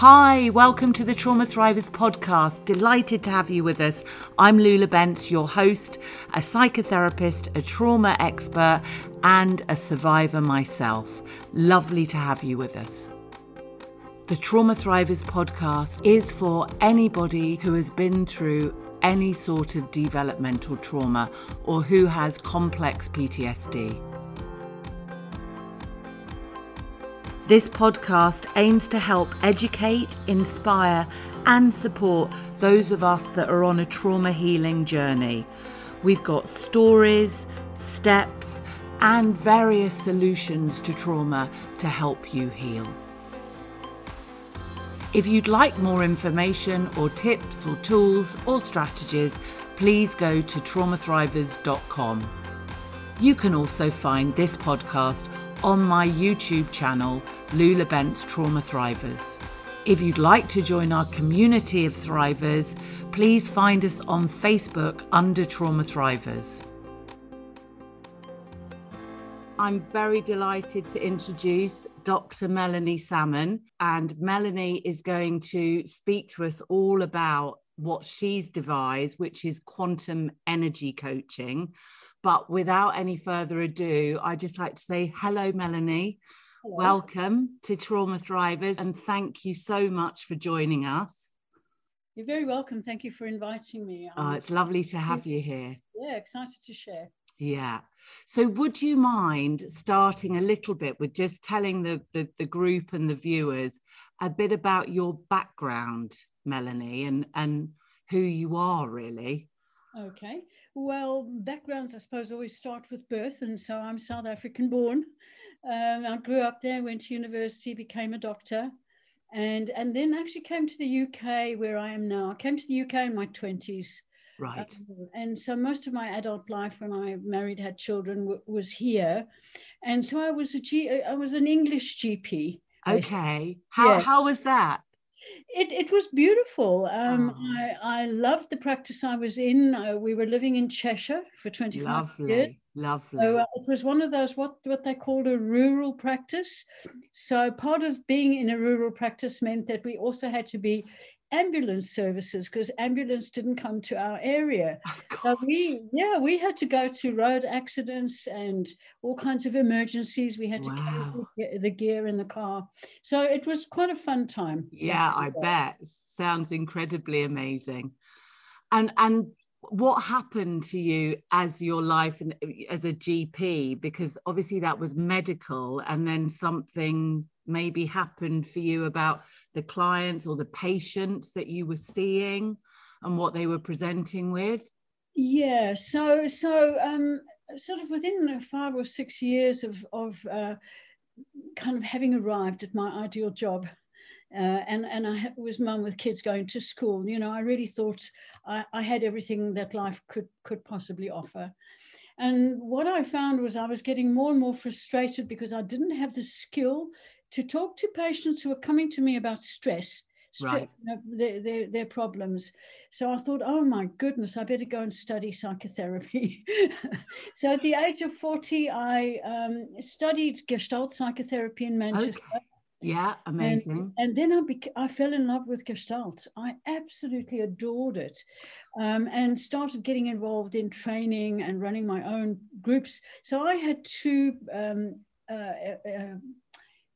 Hi, welcome to the Trauma Thrivers podcast. Delighted to have you with us. I'm Lula Bentz, your host, a psychotherapist, a trauma expert, and a survivor myself. Lovely to have you with us. The Trauma Thrivers podcast is for anybody who has been through any sort of developmental trauma or who has complex PTSD. This podcast aims to help educate, inspire, and support those of us that are on a trauma healing journey. We've got stories, steps, and various solutions to trauma to help you heal. If you'd like more information or tips or tools or strategies, please go to traumathrivers.com. You can also find this podcast on my YouTube channel, Lula Bent's Trauma Thrivers. If you'd like to join our community of thrivers, please find us on Facebook under Trauma Thrivers. I'm very delighted to introduce Dr. Melanie Salmon, and Melanie is going to speak to us all about what she's devised, which is quantum energy coaching. But without any further ado, I'd just like to say hello, Melanie. Hello. Welcome to Trauma Thrivers, and thank you so much for joining us. You're very welcome. Thank you for inviting me. Oh, it's lovely to have you here. Yeah, excited to share. Yeah. So, would you mind starting a little bit with just telling the, the, the group and the viewers a bit about your background, Melanie, and, and who you are really? Okay. Well, backgrounds, I suppose, always start with birth. And so I'm South African born. Um, I grew up there, went to university, became a doctor, and, and then actually came to the UK where I am now. I came to the UK in my 20s. Right. Um, and so most of my adult life when I married, had children, w- was here. And so I was a G, I was an English GP. Okay. How, yeah. how was that? It, it was beautiful. Um, oh. I, I loved the practice I was in. Uh, we were living in Cheshire for 25 lovely, years. Lovely. So uh, it was one of those, what, what they called a rural practice. So part of being in a rural practice meant that we also had to be ambulance services because ambulance didn't come to our area. Oh, so we, yeah, we had to go to road accidents and all kinds of emergencies. We had to wow. carry the gear in the car. So it was quite a fun time. Yeah, I bet. Sounds incredibly amazing. And and what happened to you as your life and as a GP? Because obviously that was medical, and then something maybe happened for you about the clients or the patients that you were seeing and what they were presenting with? Yeah, so so um, sort of within five or six years of of uh, kind of having arrived at my ideal job. Uh, and and I was mum with kids going to school. You know, I really thought I, I had everything that life could could possibly offer. And what I found was I was getting more and more frustrated because I didn't have the skill to talk to patients who are coming to me about stress, stress right. their, their, their, problems. So I thought, oh my goodness, I better go and study psychotherapy. so at the age of 40, I um, studied Gestalt psychotherapy in Manchester. Okay. Yeah, amazing. And, and then I, bec- I fell in love with Gestalt. I absolutely adored it um, and started getting involved in training and running my own groups. So I had two um, uh, uh,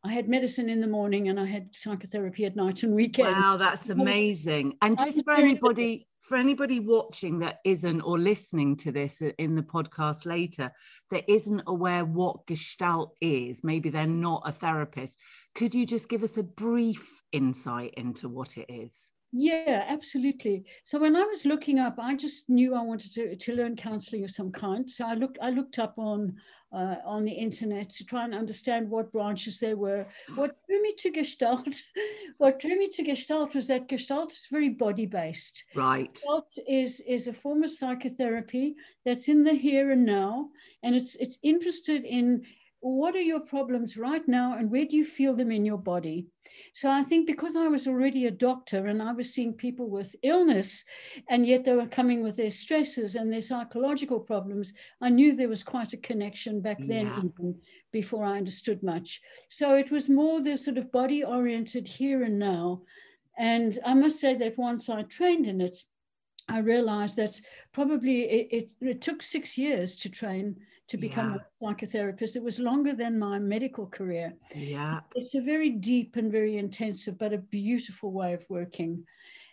I had medicine in the morning and I had psychotherapy at night and weekends. Wow, that's amazing. And just for anybody for anybody watching that isn't or listening to this in the podcast later that isn't aware what gestalt is maybe they're not a therapist could you just give us a brief insight into what it is yeah, absolutely. So when I was looking up, I just knew I wanted to, to learn counseling of some kind. So I looked I looked up on uh, on the internet to try and understand what branches there were. What drew me to Gestalt, what drew me to Gestalt was that Gestalt is very body based. Right. Gestalt is is a form of psychotherapy that's in the here and now, and it's it's interested in what are your problems right now and where do you feel them in your body so I think because I was already a doctor and I was seeing people with illness, and yet they were coming with their stresses and their psychological problems, I knew there was quite a connection back then, yeah. even before I understood much. So it was more the sort of body oriented here and now. And I must say that once I trained in it, I realized that probably it, it, it took six years to train to become yeah. a psychotherapist. It was longer than my medical career. Yeah. It's a very deep and very intensive, but a beautiful way of working.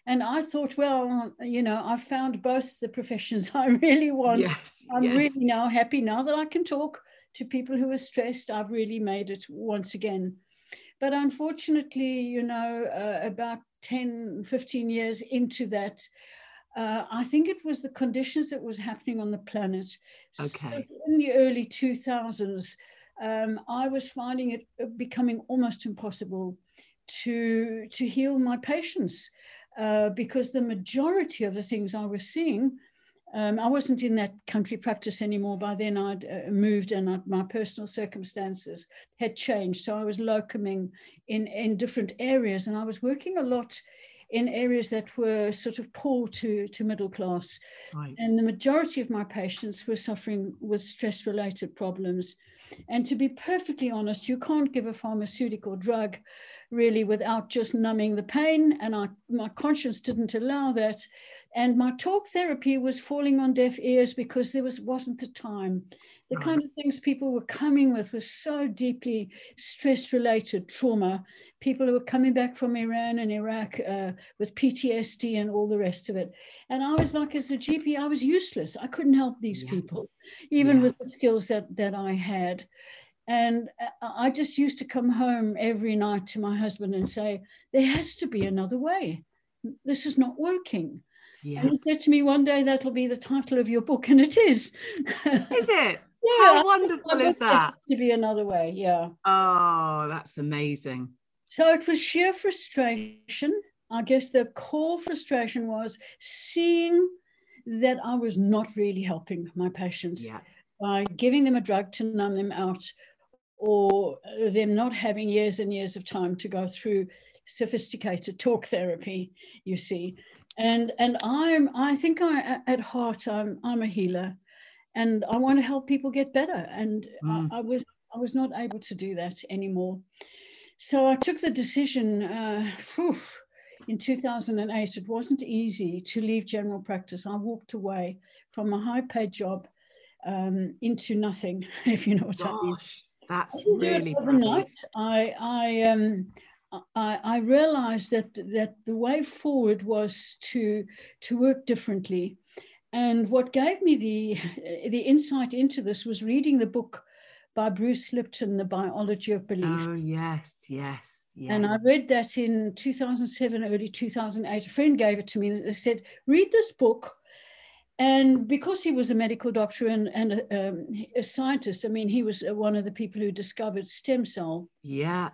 And I thought, well, you know, I found both the professions I really want. Yes. I'm yes. really now happy now that I can talk to people who are stressed. I've really made it once again. But unfortunately, you know, uh, about 10, 15 years into that, uh, I think it was the conditions that was happening on the planet. Okay. So in the early 2000s, um, I was finding it uh, becoming almost impossible to, to heal my patients uh, because the majority of the things I was seeing, um, I wasn't in that country practice anymore. By then, I'd uh, moved and I'd, my personal circumstances had changed. So I was locuming in, in different areas and I was working a lot in areas that were sort of poor to, to middle class. Right. And the majority of my patients were suffering with stress related problems. And to be perfectly honest, you can't give a pharmaceutical drug really without just numbing the pain. And I, my conscience didn't allow that. And my talk therapy was falling on deaf ears because there was, wasn't the time. The kind of things people were coming with was so deeply stress related trauma. People who were coming back from Iran and Iraq uh, with PTSD and all the rest of it. And I was like, as a GP, I was useless. I couldn't help these yeah. people, even yeah. with the skills that, that I had. And uh, I just used to come home every night to my husband and say, there has to be another way. This is not working. Yeah. And he said to me one day, that'll be the title of your book. And it is. Is it? yeah. How wonderful is that? To be another way. Yeah. Oh, that's amazing. So it was sheer frustration. I guess the core frustration was seeing that I was not really helping my patients yeah. by giving them a drug to numb them out or them not having years and years of time to go through sophisticated talk therapy, you see. And and I'm I think I at heart I'm I'm a healer and I want to help people get better. And mm. I, I, was I was not able to do that anymore. So I took the decision uh, whew, in 2008. It wasn't easy to leave general practice. I walked away from a high paid job um, into nothing, if you know what Gosh. I mean. That's really overnight. I I um I, I realized that that the way forward was to to work differently, and what gave me the the insight into this was reading the book by Bruce Lipton, The Biology of Belief. Oh yes, yes. Yeah. And I read that in 2007, early 2008. A friend gave it to me and said, read this book and because he was a medical doctor and, and a, um, a, scientist, I mean, he was uh, one of the people who discovered stem cell. Yeah.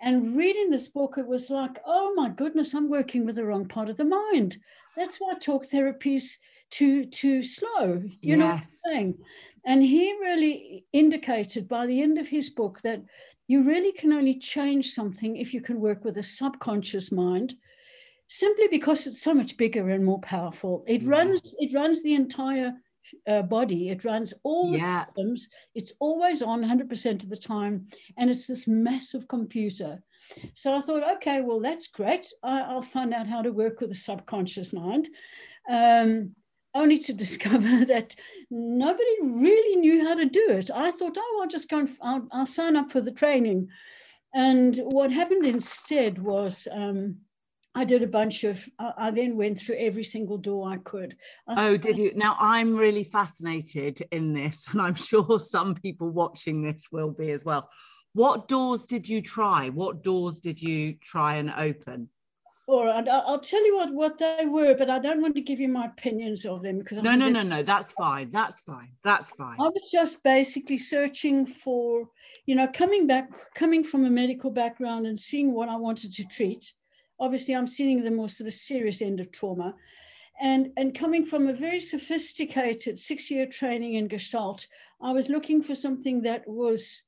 And reading this book, it was like, oh my goodness, I'm working with the wrong part of the mind. That's why talk therapy's too too slow. You yes. know what I'm saying? And he really indicated by the end of his book that you really can only change something if you can work with a subconscious mind simply because it's so much bigger and more powerful. It yeah. runs it runs the entire uh, body. It runs all the yeah. systems. It's always on 100% of the time, and it's this massive computer. So I thought, okay, well that's great. I, will find out how to work with the subconscious mind. Um, only to discover that nobody really knew how to do it. I thought, oh, I'll just go and I'll, I'll sign up for the training. And what happened instead was um, I did a bunch of, I then went through every single door I could. I oh, did you? Now, I'm really fascinated in this, and I'm sure some people watching this will be as well. What doors did you try? What doors did you try and open? All right, I'll tell you what, what they were, but I don't want to give you my opinions of them because no, I'm no, no, no, that's fine, that's fine, that's fine. I was just basically searching for, you know, coming back, coming from a medical background and seeing what I wanted to treat obviously I'm seeing the more sort of serious end of trauma. And, and coming from a very sophisticated six-year training in Gestalt, I was looking for something that was,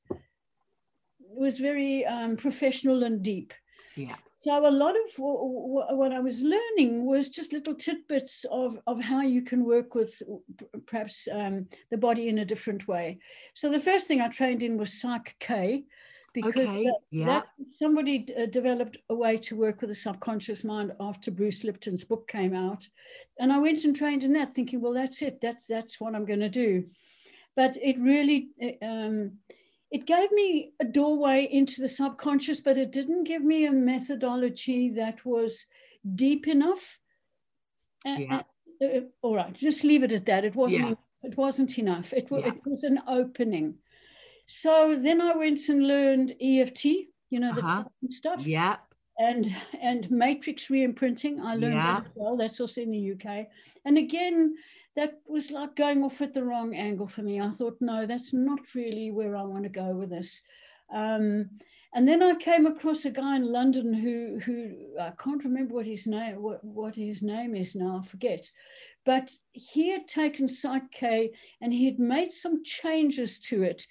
was very um, professional and deep. Yeah. So a lot of what I was learning was just little tidbits of, of how you can work with perhaps um, the body in a different way. So the first thing I trained in was Psych K, because okay. that, yeah. that somebody uh, developed a way to work with the subconscious mind after Bruce Lipton's book came out, and I went and trained in that, thinking, well, that's it. That's that's what I'm going to do. But it really. Uh, um, it gave me a doorway into the subconscious, but it didn't give me a methodology that was deep enough. Yeah. Uh, uh, all right, just leave it at that. It wasn't. Yeah. It wasn't enough. It, Yeah. it was an opening. So then I went and learned EFT. You know the Uh-huh. stuff Yeah. and and matrix re-imprinting i learned Yeah. that as well that's also in the uk and again that was like going off at the wrong angle for me i thought no that's not really where i want to go with this um, and then i came across a guy in london who who i can't remember what his name what, what his name is now i forget. But he had taken Psych K and he had made some changes to it.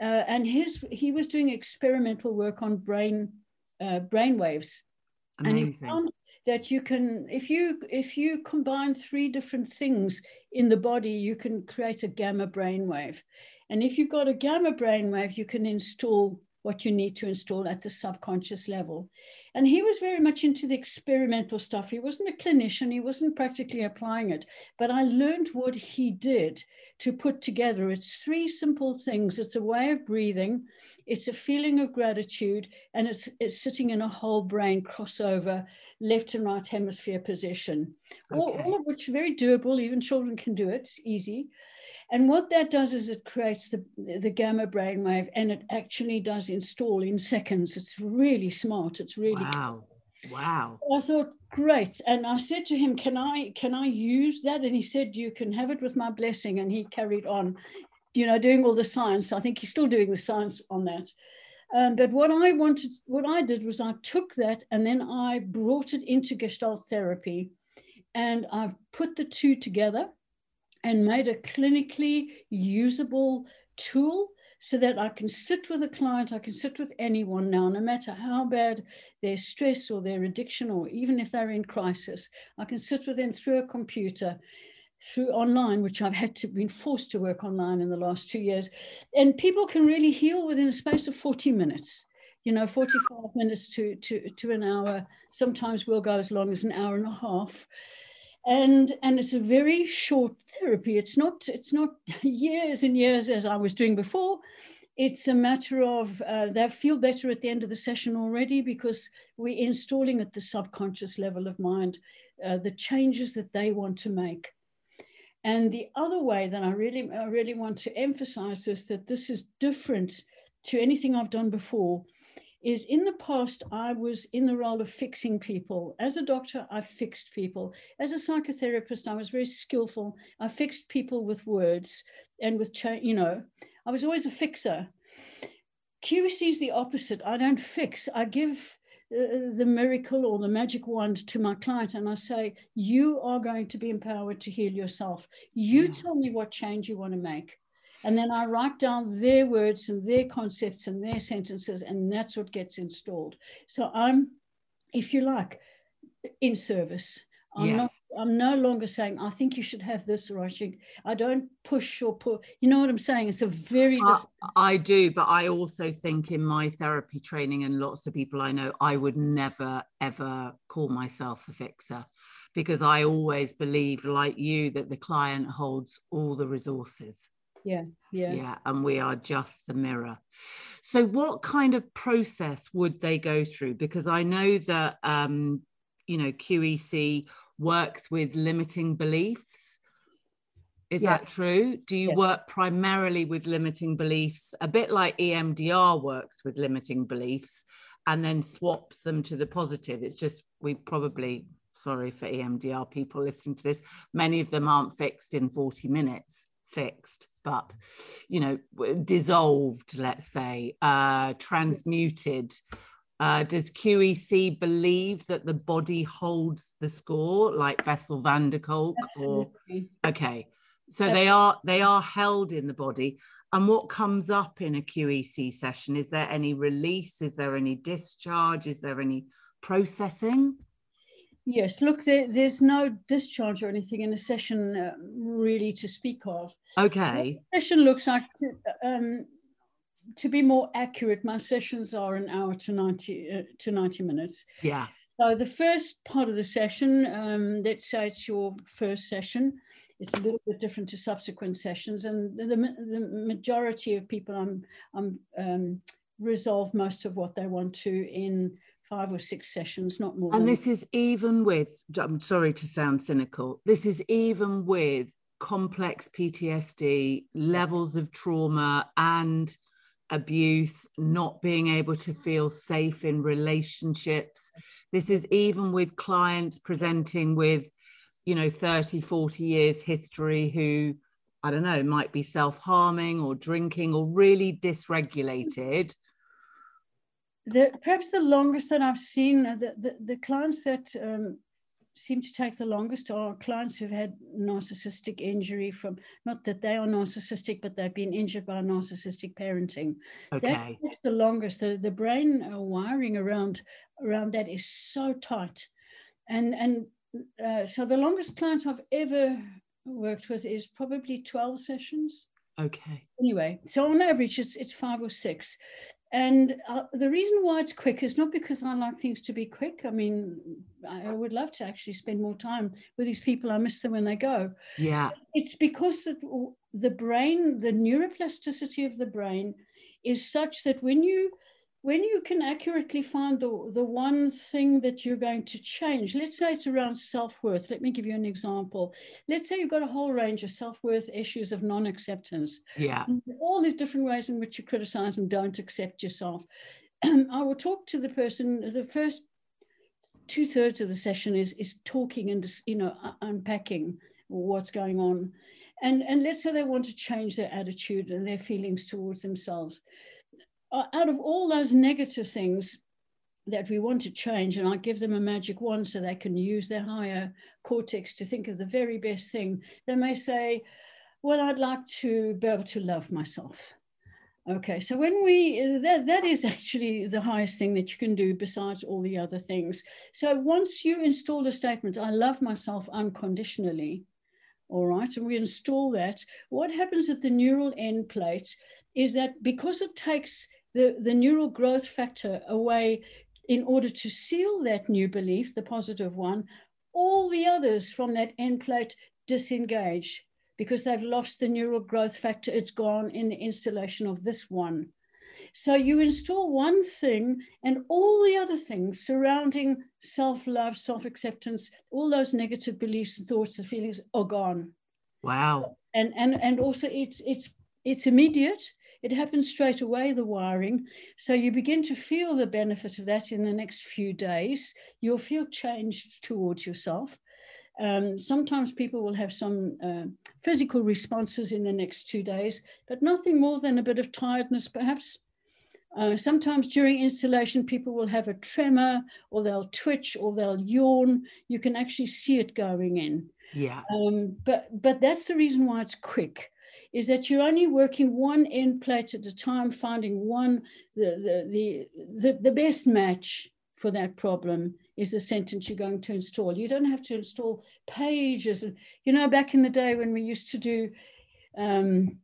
Uh, and his he was doing experimental work on brain uh, brain waves. And you Amazing. found that you can if you if you combine three different things in the body you can create a gamma brainwave. And if you've got a gamma brainwave you can install what you need to install at the subconscious level. And he was very much into the experimental stuff. He wasn't a clinician. He wasn't practically applying it. But i learned what he did to put together. It's three simple things. It's a way of breathing. It's a feeling of gratitude. And it's it's sitting in a whole brain crossover left and right hemisphere position. All, Okay. all of which very doable. Even children can do it. It's easy and what that does is it creates the, the gamma brainwave and it actually does install in seconds it's really smart it's really Wow. Wow. I thought, great. And I said to him, Can I can I use that? And he said, You can have it with my blessing. And he carried on, you know, doing all the science. I think he's still doing the science on that. Um, but what I wanted, what I did was I took that and then I brought it into Gestalt therapy and I've put the two together and made a clinically usable tool so that I can sit with a client, I can sit with anyone now, no matter how bad their stress or their addiction, or even if they're in crisis, I can sit with them through a computer, through online, which I've had to been forced to work online in the last two years. And people can really heal within a space of 40 minutes. You know, 45 minutes to, to, to an hour. Sometimes we'll go as long as an hour and a half and and it's a very short therapy. It's not it's not years and years as i was doing before. It's a matter of uh, they feel better at the end of the session already because we're installing at the subconscious level of mind uh, the changes that they want to make. And the other way that i really i really want to emphasize is that this is different to anything i've done before is in the past, I was in the role of fixing people. As a doctor, I fixed people. As a psychotherapist, I was very skillful. I fixed people with words and with, you know, I was always a fixer. QEC is the opposite. I don't fix, I give uh, the miracle or the magic wand to my client and I say, You are going to be empowered to heal yourself. You Yeah. tell me what change you want to make. And then I write down their words and their concepts and their sentences, and that's what gets installed. So I'm, if you like, in service. I'm not. Yes. I'm no longer saying I think you should have this or I should. I don't push or pull. You know what I'm saying? It's a very I, different. I do, but I also think in my therapy training and lots of people I know, I would never ever call myself a fixer because I always believe, like you, that the client holds all the resources. Yeah, yeah. Yeah. And we are just the mirror. So, what kind of process would they go through? Because I know that, um, you know, QEC works with limiting beliefs. Is Yeah. that true? Do you Yeah. work primarily with limiting beliefs, a bit like EMDR works with limiting beliefs and then swaps them to the positive? It's just we probably, sorry for EMDR people listening to this, many of them aren't fixed in 40 minutes, fixed, but you know, dissolved, let's say, uh, transmuted. Uh, does QEC believe that the body holds the score, like Bessel van der Kolk? Or okay, so they are they are held in the body. And what comes up in a QEC session? Is there any release? Is there any discharge? Is there any processing? Yes, look, there, there's no discharge or anything in a session uh, really to speak of. Okay. The session looks like, um, to be more accurate, my sessions are an hour to 90, uh, to 90 minutes. Yeah. So the first part of the session, um, let's say it's your first session, it's a little bit different to subsequent sessions, and the, the majority of people I'm, I'm um, resolve most of what they want to in five or six sessions, not more. And this is even with, I'm sorry to sound cynical, this is even with complex PTSD, levels of trauma and abuse, not being able to feel safe in relationships. This is even with clients presenting with, you know, 30, 40 years history who, I don't know, might be self harming or drinking or really dysregulated the, perhaps the longest that I've seen, uh, the, the, the clients that um, seem to take the longest are clients who've had narcissistic injury from, not that they are narcissistic, but they've been injured by narcissistic parenting. Okay. That takes the longest. The, the brain uh, wiring around, around that is so tight. And, and uh, so the longest clients I've ever worked with is probably 12 sessions. Okay. Anyway, so on average, it's, it's five or six. And uh, the reason why it's quick is not because I like things to be quick. I mean, I would love to actually spend more time with these people. I miss them when they go. Yeah. It's because the brain, the neuroplasticity of the brain is such that when you when you can accurately find the, the one thing that you're going to change, let's say it's around self worth. Let me give you an example. Let's say you've got a whole range of self worth issues of non acceptance. Yeah. All these different ways in which you criticize and don't accept yourself. I will talk to the person, the first two thirds of the session is, is talking and, you know, unpacking what's going on. And, and let's say they want to change their attitude and their feelings towards themselves Uh, out of all those negative things that we want to change, and I give them a magic wand so they can use their higher cortex to think of the very best thing, they may say, Well, I'd like to be able to love myself. Okay, so when we, that, that is actually the highest thing that you can do besides all the other things. So once you install the statement, I love myself unconditionally, all right, and we install that, what happens at the neural end plate is that because it takes the, the neural growth factor away in order to seal that new belief, the positive one, all the others from that end plate disengage because they've lost the neural growth factor. It's gone in the installation of this one. So you install one thing, and all the other things surrounding self love, self acceptance, all those negative beliefs and thoughts and feelings are gone. Wow. And, and, and also, it's, it's, it's immediate it happens straight away, the wiring. So you begin to feel the benefit of that in the next few days. You'll feel changed towards yourself. Um, sometimes people will have some uh, physical responses in the next two days, but nothing more than a bit of tiredness, perhaps. Uh, sometimes during installation, people will have a tremor or they'll twitch or they'll yawn. You can actually see it going in. Yeah. Um, but but that's the reason why it's quick is that you're only working one end plate at a time, finding one, the, the, the, the, the best match for that problem is the sentence you're going to install. You don't have to install pages. And You know, back in the day when we used to do, um,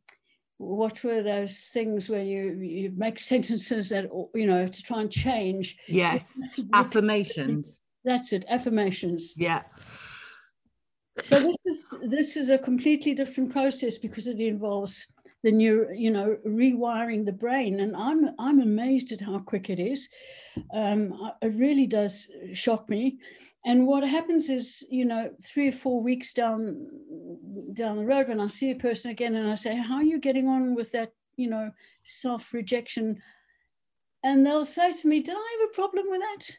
what were those things where you, you make sentences that, you know, to try and change? Yes, affirmations. That's it, affirmations. Yeah. So this is this is a completely different process because it involves the new, you know, rewiring the brain, and I'm I'm amazed at how quick it is. Um, it really does shock me. And what happens is, you know, three or four weeks down down the road, when I see a person again, and I say, "How are you getting on with that?" You know, self rejection, and they'll say to me, "Did I have a problem with that?"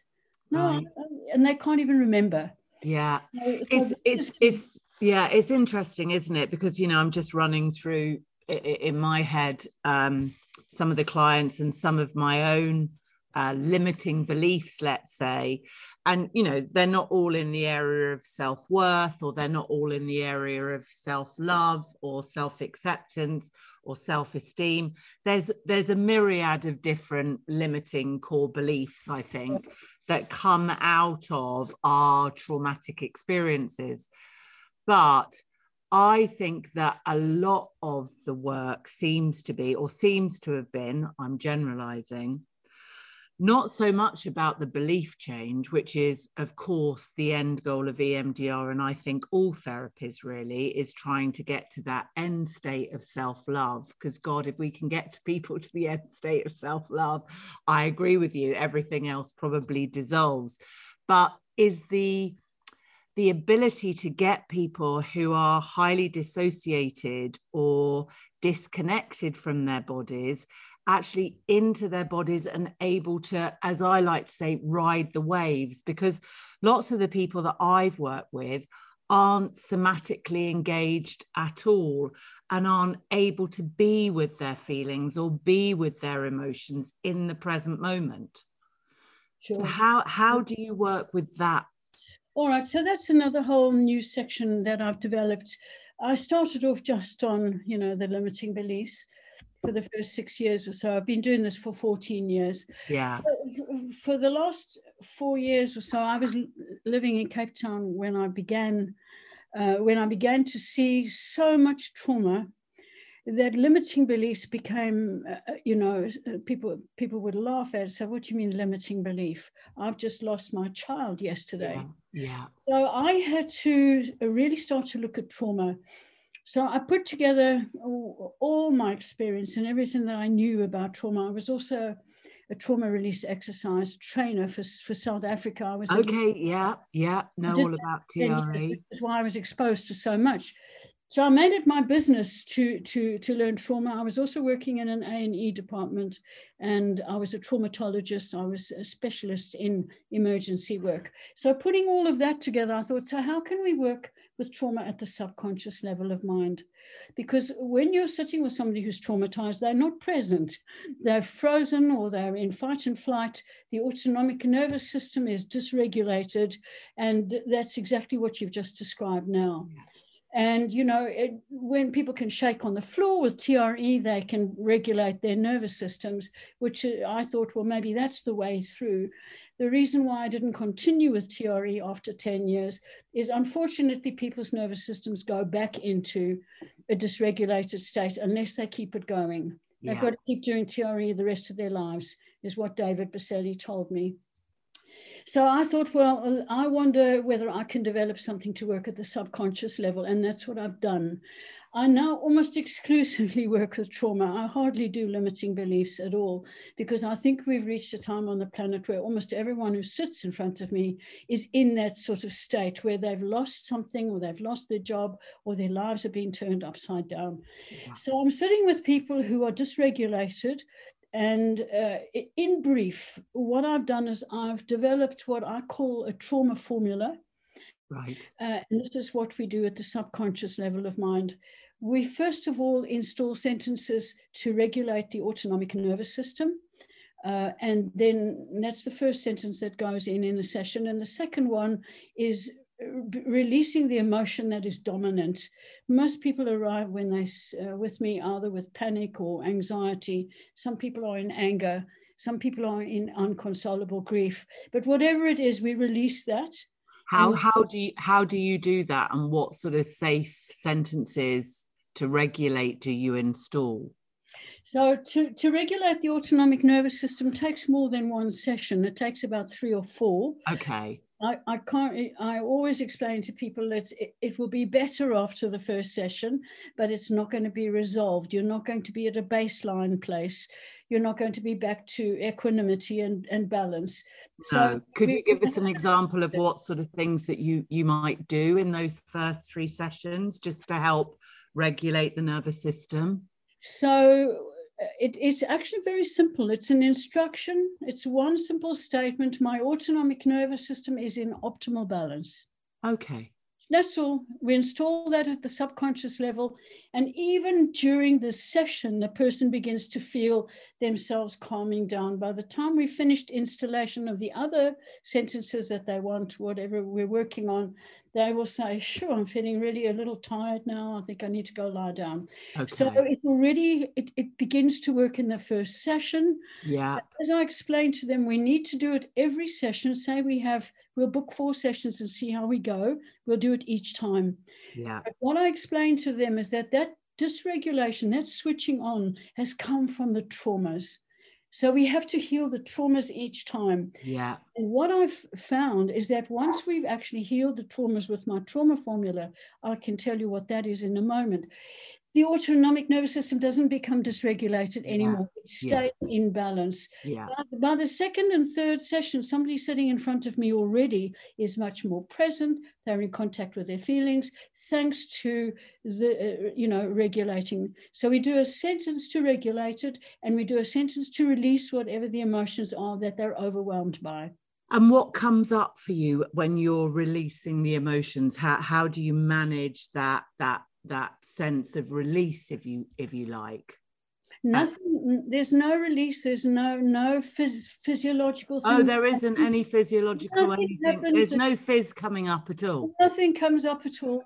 No, right. and they can't even remember. Yeah, it's it's it's yeah, it's interesting, isn't it? Because you know, I'm just running through in my head um, some of the clients and some of my own uh, limiting beliefs, let's say, and you know, they're not all in the area of self worth, or they're not all in the area of self love, or self acceptance, or self esteem. There's there's a myriad of different limiting core beliefs, I think that come out of our traumatic experiences. But I think that a lot of the work seems to be, or seems to have been, I'm generalizing, not so much about the belief change, which is, of course, the end goal of EMDR. And I think all therapies really is trying to get to that end state of self love. Because, God, if we can get to people to the end state of self love, I agree with you, everything else probably dissolves. But is the the ability to get people who are highly dissociated or disconnected from their bodies actually into their bodies and able to, as I like to say, ride the waves. Because lots of the people that I've worked with aren't somatically engaged at all and aren't able to be with their feelings or be with their emotions in the present moment. Sure. So how how do you work with that all right, so that's another whole new section that I've developed. I started off just on, you know, the limiting beliefs for the first six years or so. I've been doing this for 14 years. Yeah. For the last four years or so, I was living in Cape Town when I began, uh, when I began to see so much trauma that limiting beliefs became, uh, uh you know, uh, people people would laugh at it. So, what do you mean limiting belief? I've just lost my child yesterday. Yeah. yeah. So I had to really start to look at trauma. So I put together all, all my experience and everything that I knew about trauma. I was also a trauma release exercise trainer for, for South Africa. I was okay. Yeah, yeah, know all about TRE. That's why I was exposed to so much. So I made it my business to, to, to learn trauma. I was also working in an A&E department and I was a traumatologist. I was a specialist in emergency work. So putting all of that together, I thought, so how can we work with trauma at the subconscious level of mind? Because when you're sitting with somebody who's traumatized, they're not present. They're frozen or they're in fight and flight. The autonomic nervous system is dysregulated. And that's exactly what you've just described now. Yeah. And, you know, it, when people can shake on the floor with TRE, they can regulate their nervous systems, which I thought, well, maybe that's the way through. The reason why I didn't continue with TRE after 10 years is unfortunately, people's nervous systems go back into a dysregulated state unless they keep it going. Yeah. They've got to keep doing TRE the rest of their lives, is what David Berceli told me. So I thought, well, I wonder whether I can develop something to work at the subconscious level. And that's what I've done. I now almost exclusively work with trauma. I hardly do limiting beliefs at all because I think we've reached a time on the planet where almost everyone who sits in front of me is in that sort of state where they've lost something or they've lost their job or their lives have been turned upside down. Yeah. So I'm sitting with people who are dysregulated, and uh, in brief, what I've done is I've developed what I call a trauma formula. Right. Uh, and this is what we do at the subconscious level of mind. We first of all install sentences to regulate the autonomic nervous system. Uh, and then that's the first sentence that goes in in a session. And the second one is releasing the emotion that is dominant. Most people arrive when they uh, with me either with panic or anxiety. Some people are in anger. Some people are in unconsolable grief. But whatever it is, we release that. How how do you how do you do that, and what sort of safe sentences to regulate do you install? So to, to regulate the autonomic nervous system takes more than one session. It takes about three or four. Okay. I, I can't eh, I always explain to people that it, it will be better after the first session, but it's not going to be resolved. You're not going to be at a baseline place. You're not going to be back to equanimity and, and balance. So no. could we, you give us an example of what sort of things that you you might do in those first three sessions just to help regulate the nervous system? So it, it's actually very simple. It's an instruction. It's one simple statement. My autonomic nervous system is in optimal balance. Okay. That's all. We install that at the subconscious level. And even during the session, the person begins to feel themselves calming down. By the time we finished installation of the other sentences that they want, whatever we're working on, they will say, Sure, I'm feeling really a little tired now. I think I need to go lie down. Okay. So it already it, it begins to work in the first session. Yeah. As I explained to them, we need to do it every session. Say we have we'll book four sessions and see how we go. We'll do it each time. Yeah. But what I explained to them is that that dysregulation, that switching on, has come from the traumas. So we have to heal the traumas each time. Yeah. And what I've found is that once we've actually healed the traumas with my trauma formula, I can tell you what that is in a moment the autonomic nervous system doesn't become dysregulated anymore. Yeah. It stays yeah. in balance. Yeah. By, by, the second and third session, somebody sitting in front of me already is much more present. They're in contact with their feelings, thanks to the, uh, you know, regulating. So we do a sentence to regulate it, and we do a sentence to release whatever the emotions are that they're overwhelmed by. And what comes up for you when you're releasing the emotions? How, how do you manage that that that sense of release if you if you like. Nothing there's no release there's no no phys, physiological thing. oh there isn't any physiological nothing anything. there's no fizz coming up at all. Nothing comes up at all.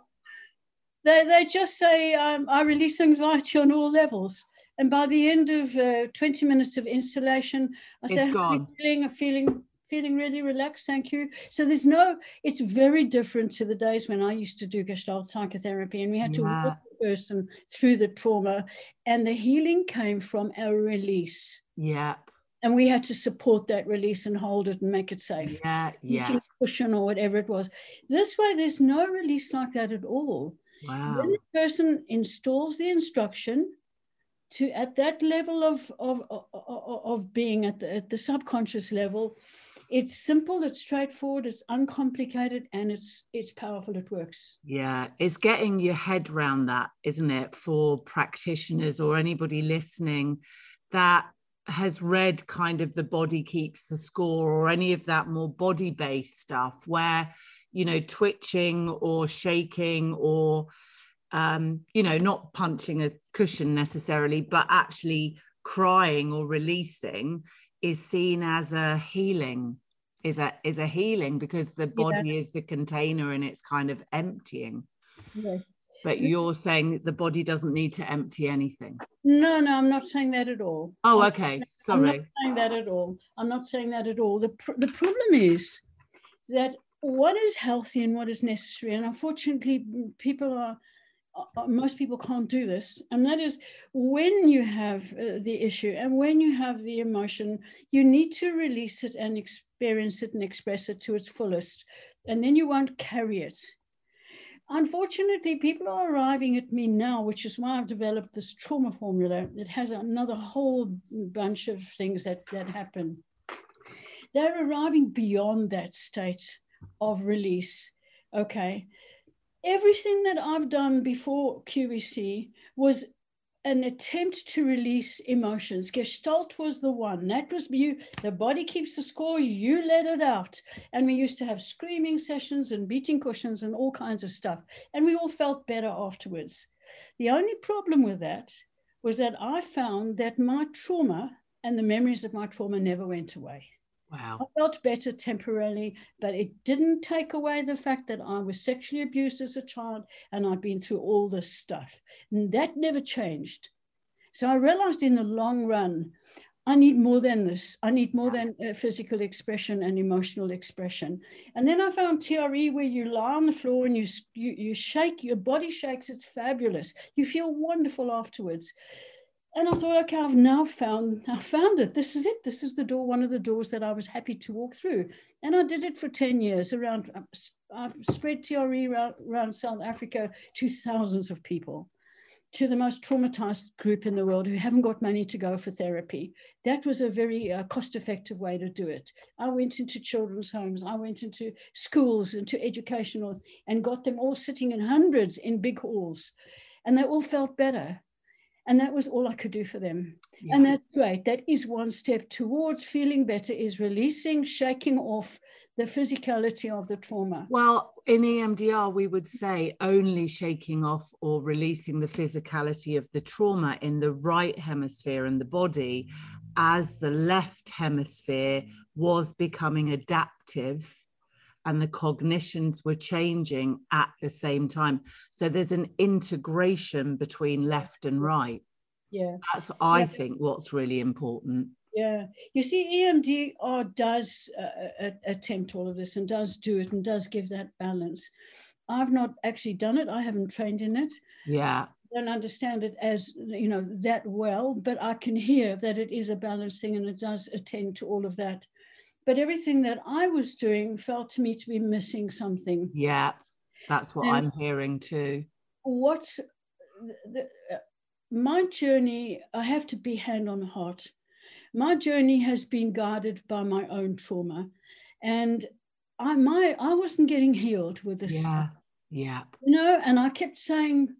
They, they just say um, i release anxiety on all levels. And by the end of uh, 20 minutes of installation i say I'm feeling? A feeling feeling really relaxed, thank you. So there's no, it's very different to the days when I used to do Gestalt psychotherapy and we had to walk the person through the trauma and the healing came from a release. Yeah. And we had to support that release and hold it and make it safe. Yeah, yeah. Cushion or whatever it was. This way, there's no release like that at all. Wow. When the person installs the instruction, to at that level of of of, of being at the, at the subconscious level it's simple it's straightforward it's uncomplicated and it's it's powerful it works. Yeah it's getting your head around that isn't it for practitioners or anybody listening that has read kind of the body keeps the score or any of that more body based stuff where you know twitching or shaking or um you know not punching a cushion necessarily but actually crying or releasing is seen as a healing is a is a healing because the body yeah. is the container and it's kind of emptying. Yeah. but you're saying the body doesn't need to empty anything? No no i'm not saying that at all. Oh okay. sorry. I'm not saying that at all. I'm not saying that at all. The, pr- the problem is that what is healthy and what is necessary and unfortunately people are most people can't do this. And that is when you have uh, the issue and when you have the emotion you need to release it and experience it and express it to its fullest. And then you won't carry it. Unfortunately people are arriving at me now which is why i've developed this trauma formula that has another whole bunch of things that that happen. They're arriving beyond that state of release okay everything that I've done before QEC was an attempt to release emotions. Gestalt was the one. That was you. The body keeps the score. You let it out. And we used to have screaming sessions and beating cushions and all kinds of stuff. And we all felt better afterwards. The only problem with that was that I found that my trauma and the memories of my trauma never went away. Wow. I felt better temporarily, but it didn't take away the fact that I was sexually abused as a child and I'd been through all this stuff. And that never changed. So I realized in the long run, I need more than this. I need more than uh, physical expression and emotional expression. And then I found TRE where you lie on the floor and you, you, you shake, your body shakes. It's fabulous. You feel wonderful afterwards and I thought, okay, I've now found, I found it. This is it. This is the door, one of the doors that I was happy to walk through. And I did it for 10 years around, I've spread TRE around, around South Africa to thousands of people, to the most traumatized group in the world who haven't got money to go for therapy. That was a very uh, cost effective way to do it. I went into children's homes, I went into schools, into educational, and got them all sitting in hundreds in big halls. And they all felt better And that was all I could do for them. Yeah. And that's great. That is one step towards feeling better is releasing, shaking off the physicality of the trauma. Well, in EMDR, we would say only shaking off or releasing the physicality of the trauma in the right hemisphere in the body as the left hemisphere was becoming adaptive and the cognitions were changing at the same time. So there's an integration between left and mm-hmm. right. Yeah. That's, I yeah. think, what's really important. Yeah. You see, EMDR does uh, uh, uh, attempt all of this and does do it and does give that balance. I've not actually done it, I haven't trained in it. Yeah. I don't understand it as you know that well, but I can hear that it is a balanced thing and it does attend to all of that. But everything that I was doing felt to me to be missing something. Yeah, that's what and I'm hearing too. What the, uh, my journey, I have to be hand on heart. My journey has been guided by my own trauma, and I my I wasn't getting healed with this. Yeah, yeah. You know, and I kept saying,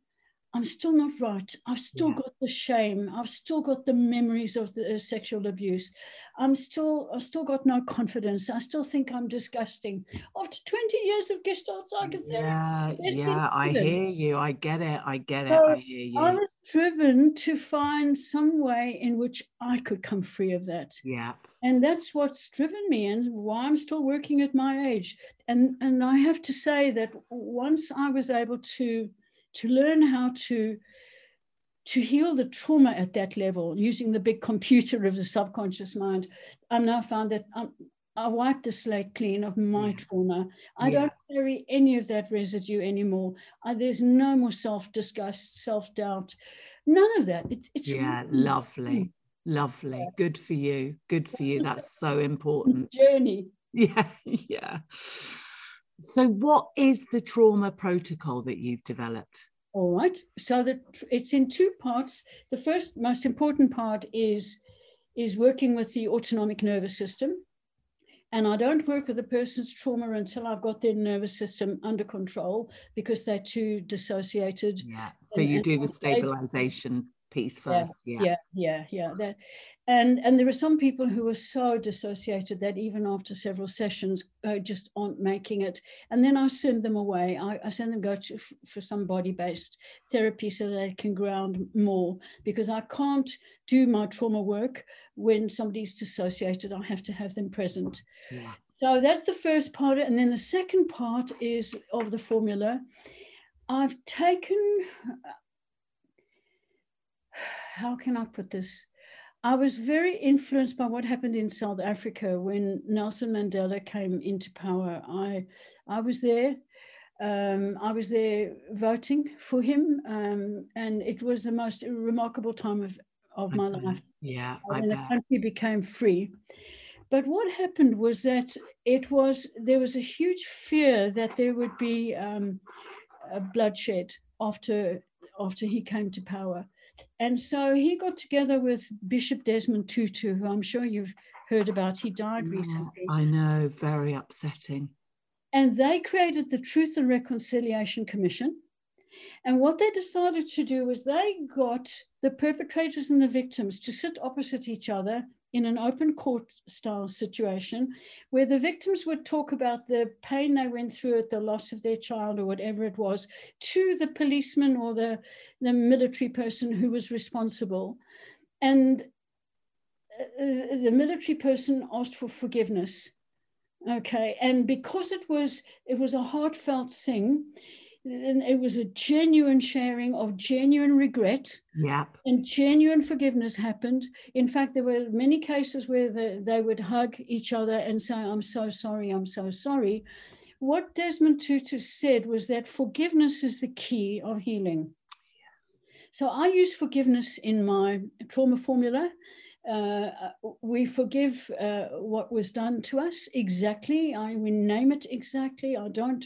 I'm still not right. I've still yeah. got the shame. I've still got the memories of the uh, sexual abuse. I'm still, I've still got no confidence. I still think I'm disgusting. After 20 years of Gestalt psychotherapy. Yeah, yeah, I hear you. I get it. I get it. So I hear you. I was driven to find some way in which I could come free of that. Yeah. And that's what's driven me and why I'm still working at my age. And and I have to say that once I was able to to learn how to to heal the trauma at that level using the big computer of the subconscious mind i've now found that I'm, i wiped the slate clean of my yeah. trauma. I yeah. don't carry any of that residue anymore. I, there's no more self-disgust self-doubt none of that. It's, it's yeah really lovely. lovely. Yeah. good for you. Good for you. That's so important. journey. Yeah yeah so, what is the trauma protocol that you've developed? All right. So that it's in two parts. The first most important part is is working with the autonomic nervous system. And I don't work with a person's trauma until I've got their nervous system under control because they're too dissociated. Yeah. So and, you do the stabilization piece first. Yeah. Yeah. Yeah. Yeah. That, and and there are some people who are so dissociated that even after several sessions uh, just aren't making it and then i send them away i, I send them go to, for some body-based therapy so they can ground more because i can't do my trauma work when somebody's dissociated i have to have them present yeah. so that's the first part and then the second part is of the formula i've taken how can i put this I was very influenced by what happened in South Africa when Nelson Mandela came into power. I, I was there. Um, I was there voting for him, um, and it was the most remarkable time of, of my life. Yeah, when the country became free. But what happened was that it was there was a huge fear that there would be um, a bloodshed after after he came to power. And so he got together with Bishop Desmond Tutu, who I'm sure you've heard about. He died recently. I know, very upsetting. And they created the Truth and Reconciliation Commission. And what they decided to do was they got the perpetrators and the victims to sit opposite each other in an open court style situation where the victims would talk about the pain they went through at the loss of their child or whatever it was to the policeman or the, the military person who was responsible. And uh, the military person asked for forgiveness. Okay, and because it was it was a heartfelt thing, and it was a genuine sharing of genuine regret. And genuine forgiveness happened. In fact there were many cases where the, they would hug each other and say i'm so sorry i'm so sorry. What desmond tutu said was that forgiveness is the key of healing. So i use forgiveness in my trauma formula. Uh, we forgive uh, what was done to us exactly. I we name it exactly. I don't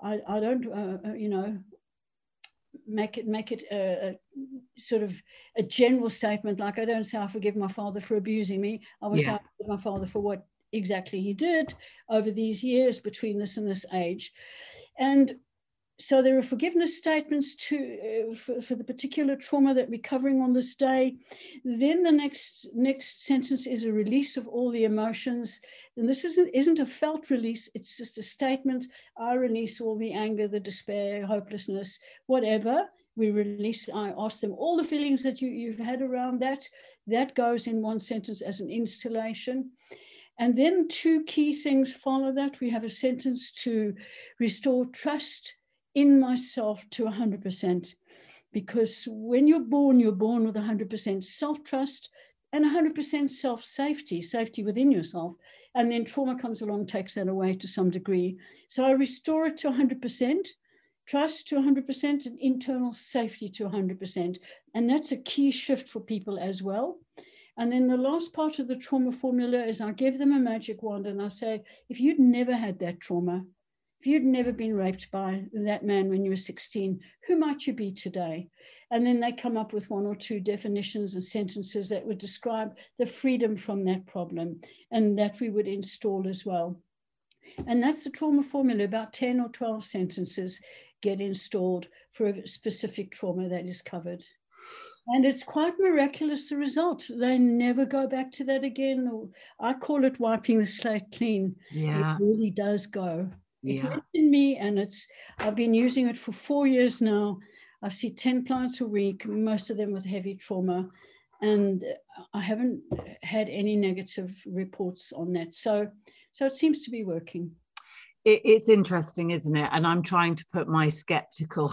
I, I don't, uh, uh, you know, make it make it a, a, sort of a general statement like I don't say I forgive my father for abusing me. I will yeah. say I forgive my father for what exactly he did over these years between this and this age. And so there are forgiveness statements to uh, for, for, the particular trauma that we're covering on this day. Then the next next sentence is a release of all the emotions, and this isn't isn't a felt release. It's just a statement. I release all the anger, the despair, hopelessness, whatever. We release. I ask them all the feelings that you you've had around that. That goes in one sentence as an installation. And then two key things follow that. We have a sentence to restore trust in myself to 100%. Because when you're born, you're born with 100% self trust and 100% self safety, safety within yourself. And then trauma comes along, takes that away to some degree. So I restore it to 100%, trust to 100%, and internal safety to 100%. And that's a key shift for people as well. And then the last part of the trauma formula is I give them a magic wand and I say, if you'd never had that trauma, if you'd never been raped by that man when you were 16, who might you be today? And then they come up with one or two definitions and sentences that would describe the freedom from that problem and that we would install as well. And that's the trauma formula. About 10 or 12 sentences get installed for a specific trauma that is covered. And it's quite miraculous, the results. They never go back to that again. I call it wiping the slate clean. Yeah. It really does go. Yeah. It's in me, and it's I've been using it for four years now. I see 10 clients a week, most of them with heavy trauma, and I haven't had any negative reports on that. So, so it seems to be working. It, it's interesting, isn't it? And I'm trying to put my skeptical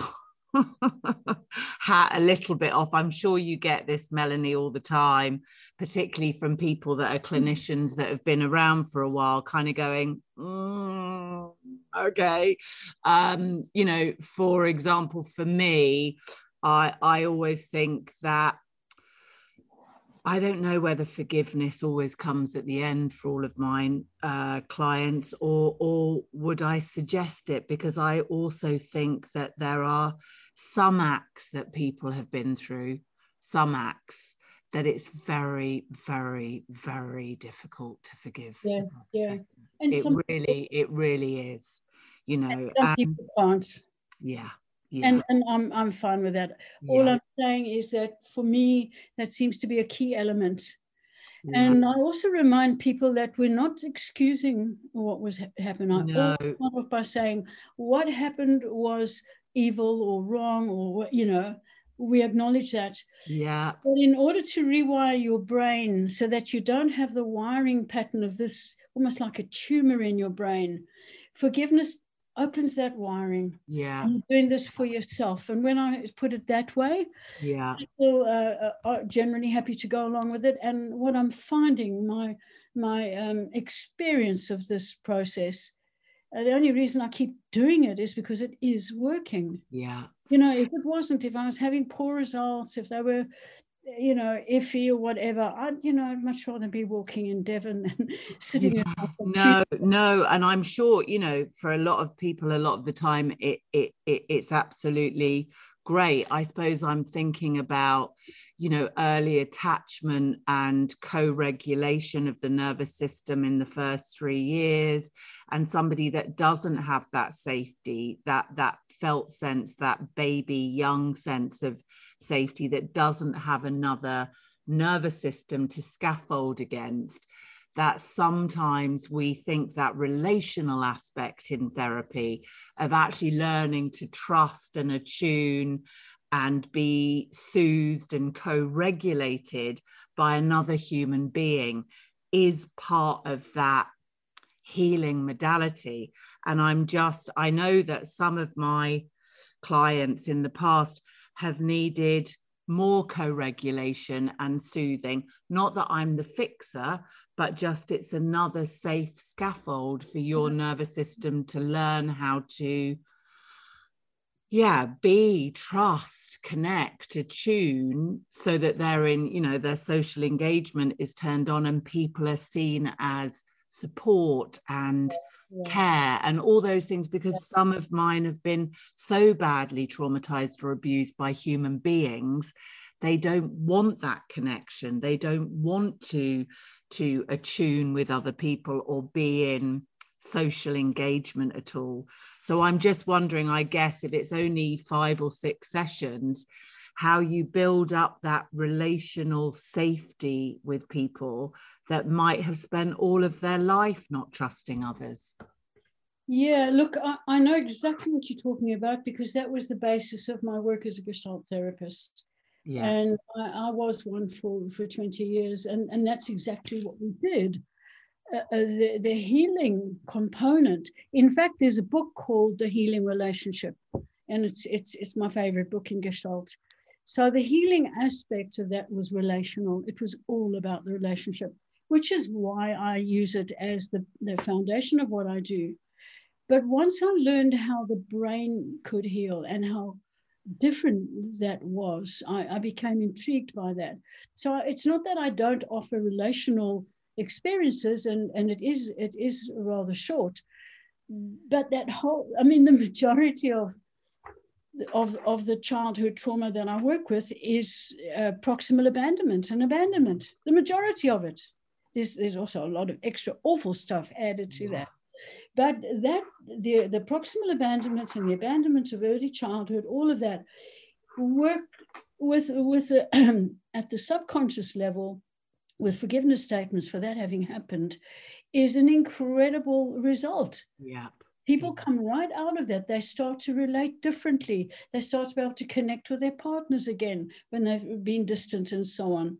hat a little bit off. I'm sure you get this, Melanie, all the time, particularly from people that are mm. clinicians that have been around for a while, kind of going, mm, okay. Um, you know, for example, for me, I I always think that I don't know whether forgiveness always comes at the end for all of mine uh, clients, or or would I suggest it? Because I also think that there are some acts that people have been through, some acts that it's very, very, very difficult to forgive. Yeah, yeah. And it really, it really is. You know, some people can't. Yeah. Yeah. And, and I'm, I'm fine with that. All. I'm saying is that for me, that seems to be a key element. Yeah. And I also remind people that we're not excusing what was ha- happened. I no. by saying what happened was evil or wrong or you know we acknowledge that. Yeah. But in order to rewire your brain so that you don't have the wiring pattern of this almost like a tumor in your brain forgiveness opens that wiring. Yeah. You're doing this for yourself. And when i put it that way yeah. People uh, are generally happy to go along with it. And what i'm finding my my um, experience of this process uh, the only reason I keep doing it is because it is working. Yeah. You know, if it wasn't, if I was having poor results, if they were, you know, iffy or whatever, I'd, you know, I'd much rather be walking in Devon than sitting. Yeah. No, no, and I'm sure, you know, for a lot of people, a lot of the time, it it, it it's absolutely great. I suppose I'm thinking about, you know, early attachment and co regulation of the nervous system in the first three years. And somebody that doesn't have that safety, that, that felt sense, that baby young sense of safety, that doesn't have another nervous system to scaffold against that sometimes we think that relational aspect in therapy of actually learning to trust and attune and be soothed and co regulated by another human being is part of that healing modality. And I'm just, I know that some of my clients in the past have needed more co regulation and soothing. Not that I'm the fixer, but just it's another safe scaffold for your mm-hmm. nervous system to learn how to yeah be trust connect attune so that they're in you know their social engagement is turned on and people are seen as support and yeah. care and all those things because yeah. some of mine have been so badly traumatized or abused by human beings they don't want that connection they don't want to to attune with other people or be in social engagement at all. So I'm just wondering, I guess, if it's only five or six sessions, how you build up that relational safety with people that might have spent all of their life not trusting others. Yeah, look, I, I know exactly what you're talking about because that was the basis of my work as a Gestalt therapist. Yeah. And I, I was one for, for 20 years, and, and that's exactly what we did. Uh, uh, the, the healing component. In fact, there's a book called The Healing Relationship, and it's, it's, it's my favorite book in Gestalt. So the healing aspect of that was relational. It was all about the relationship, which is why I use it as the, the foundation of what I do. But once I learned how the brain could heal and how different that was, I, I became intrigued by that. So it's not that I don't offer relational experiences, and, and it is it is rather short, but that whole, I mean, the majority of of, of the childhood trauma that I work with is uh, proximal abandonment and abandonment, the majority of it. There's, there's also a lot of extra awful stuff added to yeah. that. But that the, the proximal abandonment and the abandonment of early childhood, all of that work with, with the, at the subconscious level with forgiveness statements for that having happened is an incredible result. Yeah people mm. come right out of that. They start to relate differently. They start to be able to connect with their partners again when they've been distant and so on.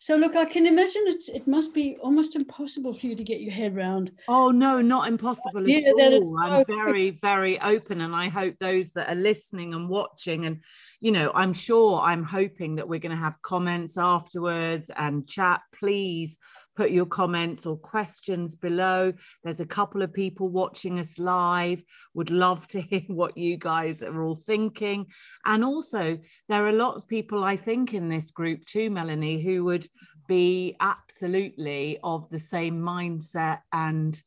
So, look, I can imagine it's, it must be almost impossible for you to get your head around. Oh, no, not impossible at all. I'm very, very open. And I hope those that are listening and watching, and, you know, I'm sure I'm hoping that we're going to have comments afterwards and chat. Please put your comments or questions below. There's a couple of people watching us live. Would love to hear what you guys are all thinking. And also, there are a lot of people, I think, in this group too, Melanie, who would be absolutely of the same mindset and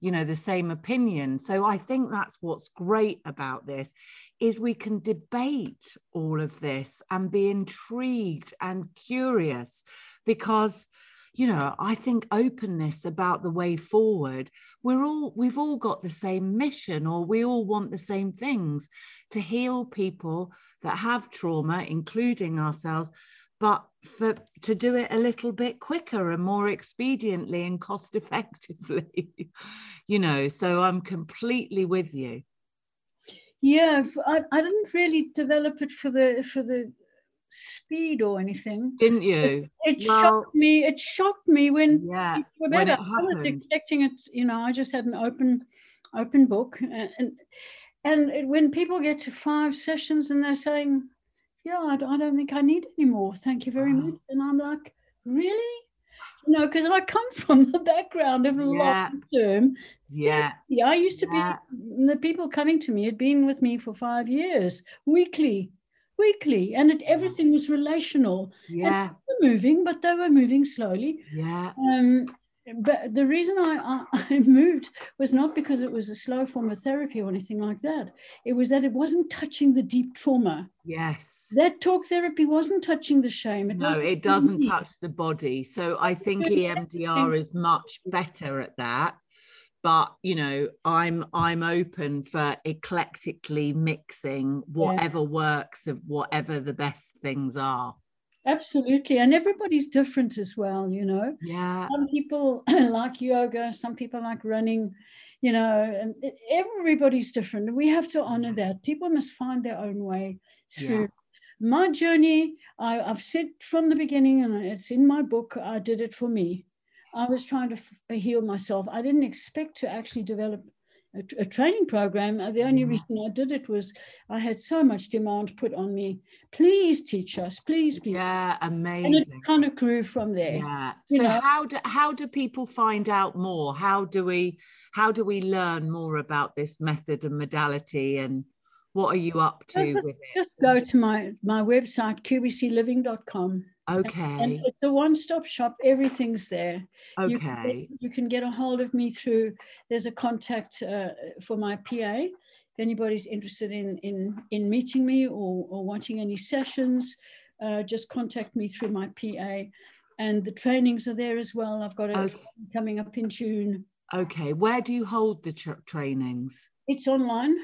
you know the same opinion so i think that's what's great about this is we can debate all of this and be intrigued and curious because you know i think openness about the way forward we're all we've all got the same mission or we all want the same things to heal people that have trauma including ourselves but for to do it a little bit quicker and more expediently and cost effectively you know so i'm completely with you. Yeah I, I didn't really develop it for the for the speed or anything. Didn't you? It, it well, shocked me. It shocked me when yeah when it I was expecting it. You know, I just had an open open book, and and it, when people get to five sessions and they're saying, "Yeah, I, I don't think I need any more. Thank you very wow. much," and I'm like, "Really?" No, because I come from the background of yeah. long term. Yeah. Yeah. I used to yeah. be the people coming to me had been with me for five years, weekly, weekly and it, everything was relational. Yeah. moving, but they were moving slowly. Yeah. Um, but the reason I, I, I, moved was not because it was a slow form of therapy or anything like that. It was that it wasn't touching the deep trauma. Yes. That talk therapy wasn't touching the shame. It no, it doesn't touch the body. So I think EMDR is much better at that but you know i'm i'm open for eclectically mixing whatever yeah. works of whatever the best things are. Absolutely and everybody's different as well you know? Yeah. Some people like yoga some people like running you know and everybody's different we have to honor mm-hmm. that. People must find their own way through. Yeah. my journey I, i've said from the beginning and it's in my book i did it for me I was trying to uh, heal myself. I didn't expect to actually develop a, a training program. Uh, the only mm. reason I did it was I had so much demand put on me. Please teach us, please, please. Yeah, amazing. And it kind of grew from there. Yeah. You so know? how do how do people find out more? How do we how do we learn more about this method and modality and what are you up to just, with it? Just go to my my website qecliving.com Okay. And it's a one-stop shop. Everything's there. Okay. You can, you can, get a hold of me through. There's a contact uh, for my PA. If anybody's interested in in in meeting me or or wanting any sessions, uh, just contact me through my PA. And the trainings are there as well. I've got it okay. coming up in June. Okay. Where do you hold the tra- trainings? It's online,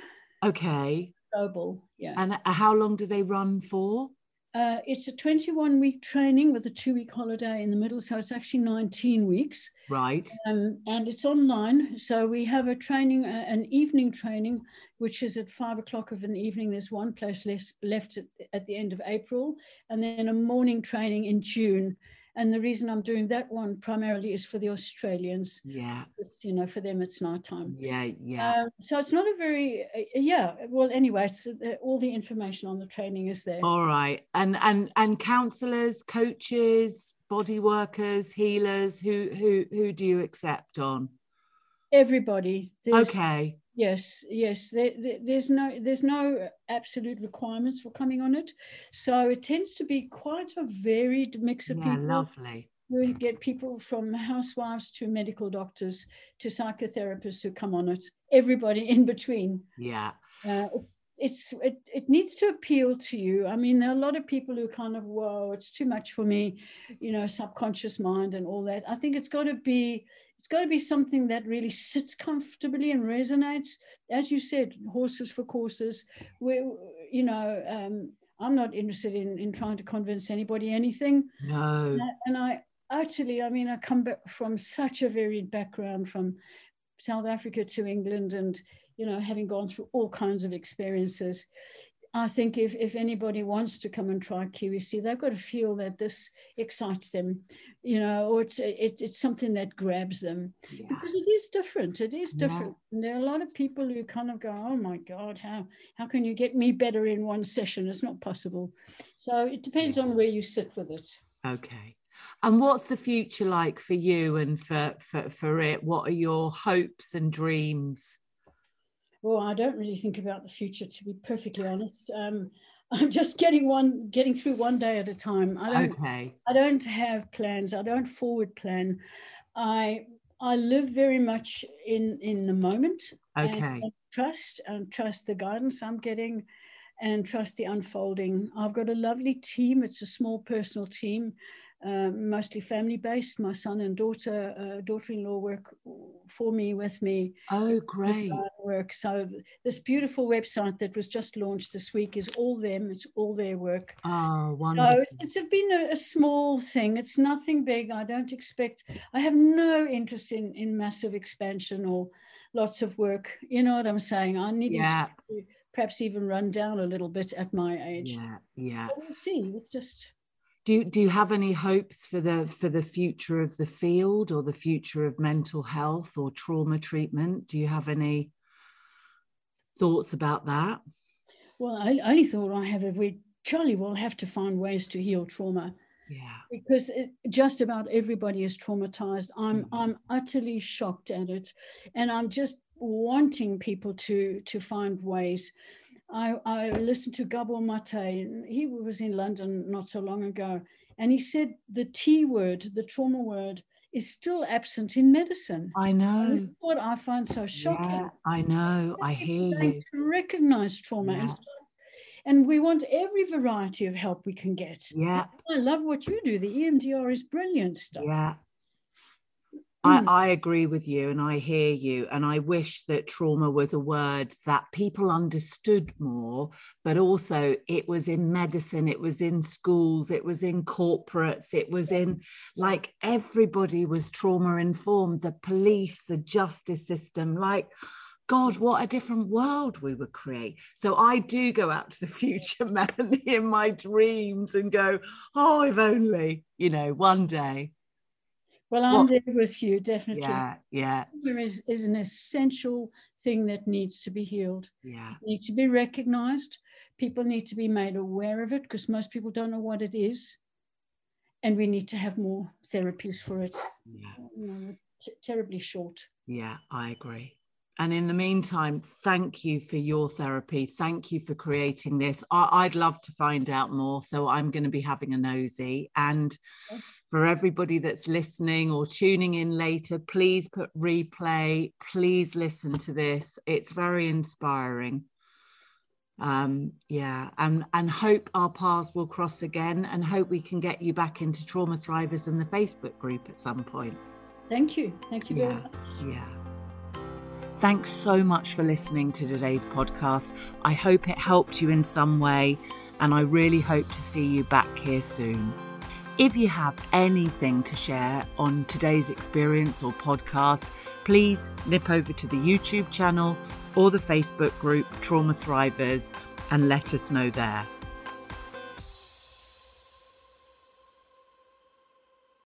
Okay. global. Yeah. And uh, how long do they run for? Uh, it's a 21 week training with a two week holiday in the middle. So it's actually 19 weeks. Right. Um, and it's online. So we have a training, uh, an evening training, which is at five o'clock of an evening. There's one place less, left at, at the end of April, and then a morning training in June. And the reason I'm doing that one primarily is for the Australians. Yeah. It's, you know, for them, it's night time. Yeah. Yeah. Um, so it's not a very, uh, yeah. Well, anyway, it's, uh, all the information on the training is there. All right. And and and counselors, coaches, body workers, healers, who who who do you accept on? Everybody. There's, Okay. Yes, yes. There, there- there's no there's no absolute requirements for coming on it, so it tends to be quite a varied mix of Yeah, people. lovely. We get people from housewives to medical doctors to psychotherapists who come on it. Everybody in between. Yeah. Uh, it's it, it needs to appeal to you. I mean, there are a lot of people who kind of whoa, it's too much for me, you know, subconscious mind and all that. I think it's got to be it's got to be something that really sits comfortably and resonates. As you said, horses for courses. We, you know, um, I'm not interested in in trying to convince anybody anything. No. And I actually, I mean, I come back from such a varied background from South Africa to England and, you know, having gone through all kinds of experiences. I think if, if anybody wants to come and try QEC, they've got to feel that this excites them, you know, or it's it's, it's something that grabs them Yeah. because it is different. It is Yeah. different. And there are a lot of people who kind of go, "Oh my God, how how can you get me better in one session?" It's not possible. So it depends on where you sit with it. Okay. And what's the future like for you and for for for it? What are your hopes and dreams? Well, I don't really think about the future, to be perfectly honest. Um, I'm just getting one, getting through one day at a time. I don't, Okay. I don't have plans. I don't forward plan. I, I live very much in in the moment. and- Okay. and trust and trust the guidance I'm getting, and trust the unfolding. I've got a lovely team. It's a small personal team. Uh, mostly family based. My son and daughter, uh, daughter-in-law work for me, with me Oh, great. work. So th- this beautiful website that was just launched this week is all them. It's all their work. Oh, So wonderful. it's, it's been a, a small thing. It's nothing big. I don't expect. I have no interest in in massive expansion or lots of work. You know what I'm saying? I need Yeah. to perhaps even run down a little bit at my age. Yeah. Yeah. But we'll see. It's just. Do you, do you have any hopes for the for the future of the field or the future of mental health or trauma treatment? Do you have any thoughts about that? Well, I only thought I have we Charlie will have to find ways to heal trauma. Yeah. because it, just about everybody is traumatized. I'm Mhm. I'm utterly shocked at it, and I'm just wanting people to to find ways. I, I listened to Gabor Mate, he was in London not so long ago, and he said the T word, the trauma word, is still absent in medicine. I know. what I find so shocking. Yeah, I know. I hear you. recognize trauma and Yeah. and we want every variety of help we can get. Yeah. I love what you do. The EMDR is brilliant stuff. Yeah. I, hmm. I agree with you and I hear you. And I wish that trauma was a word that people understood more, but also it was in medicine, it was in schools, it was in corporates, it was in like everybody was trauma informed the police, the justice system. Like, God, what a different world we would create. So I do go out to the future, Melanie, in my dreams and go, oh, if only, you know, one day. Well, I'm there with you, definitely. Yeah, yeah, is, is an essential thing that needs to be healed, yeah. need to be recognized. People need to be made aware of it because most people don't know what it is. And we need to have more therapies for it. Yeah, You know, terribly short. yeah, I agree. And in the meantime, thank you for your therapy. Thank you for creating this. I, I'd love to find out more. So I'm going to be having a nosy. And for everybody that's listening or tuning in later, please put replay. Please listen to this. It's very inspiring. Um, yeah, and and hope our paths will cross again, and hope we can get you back into Trauma Thrivers in the Facebook group at some point. Thank you. Thank you very Yeah, much. yeah. Thanks so much for listening to today's podcast. I hope it helped you in some way, and I really hope to see you back here soon. If you have anything to share on today's experience or podcast, please nip over to the YouTube channel or the Facebook group Trauma Thrivers and let us know there.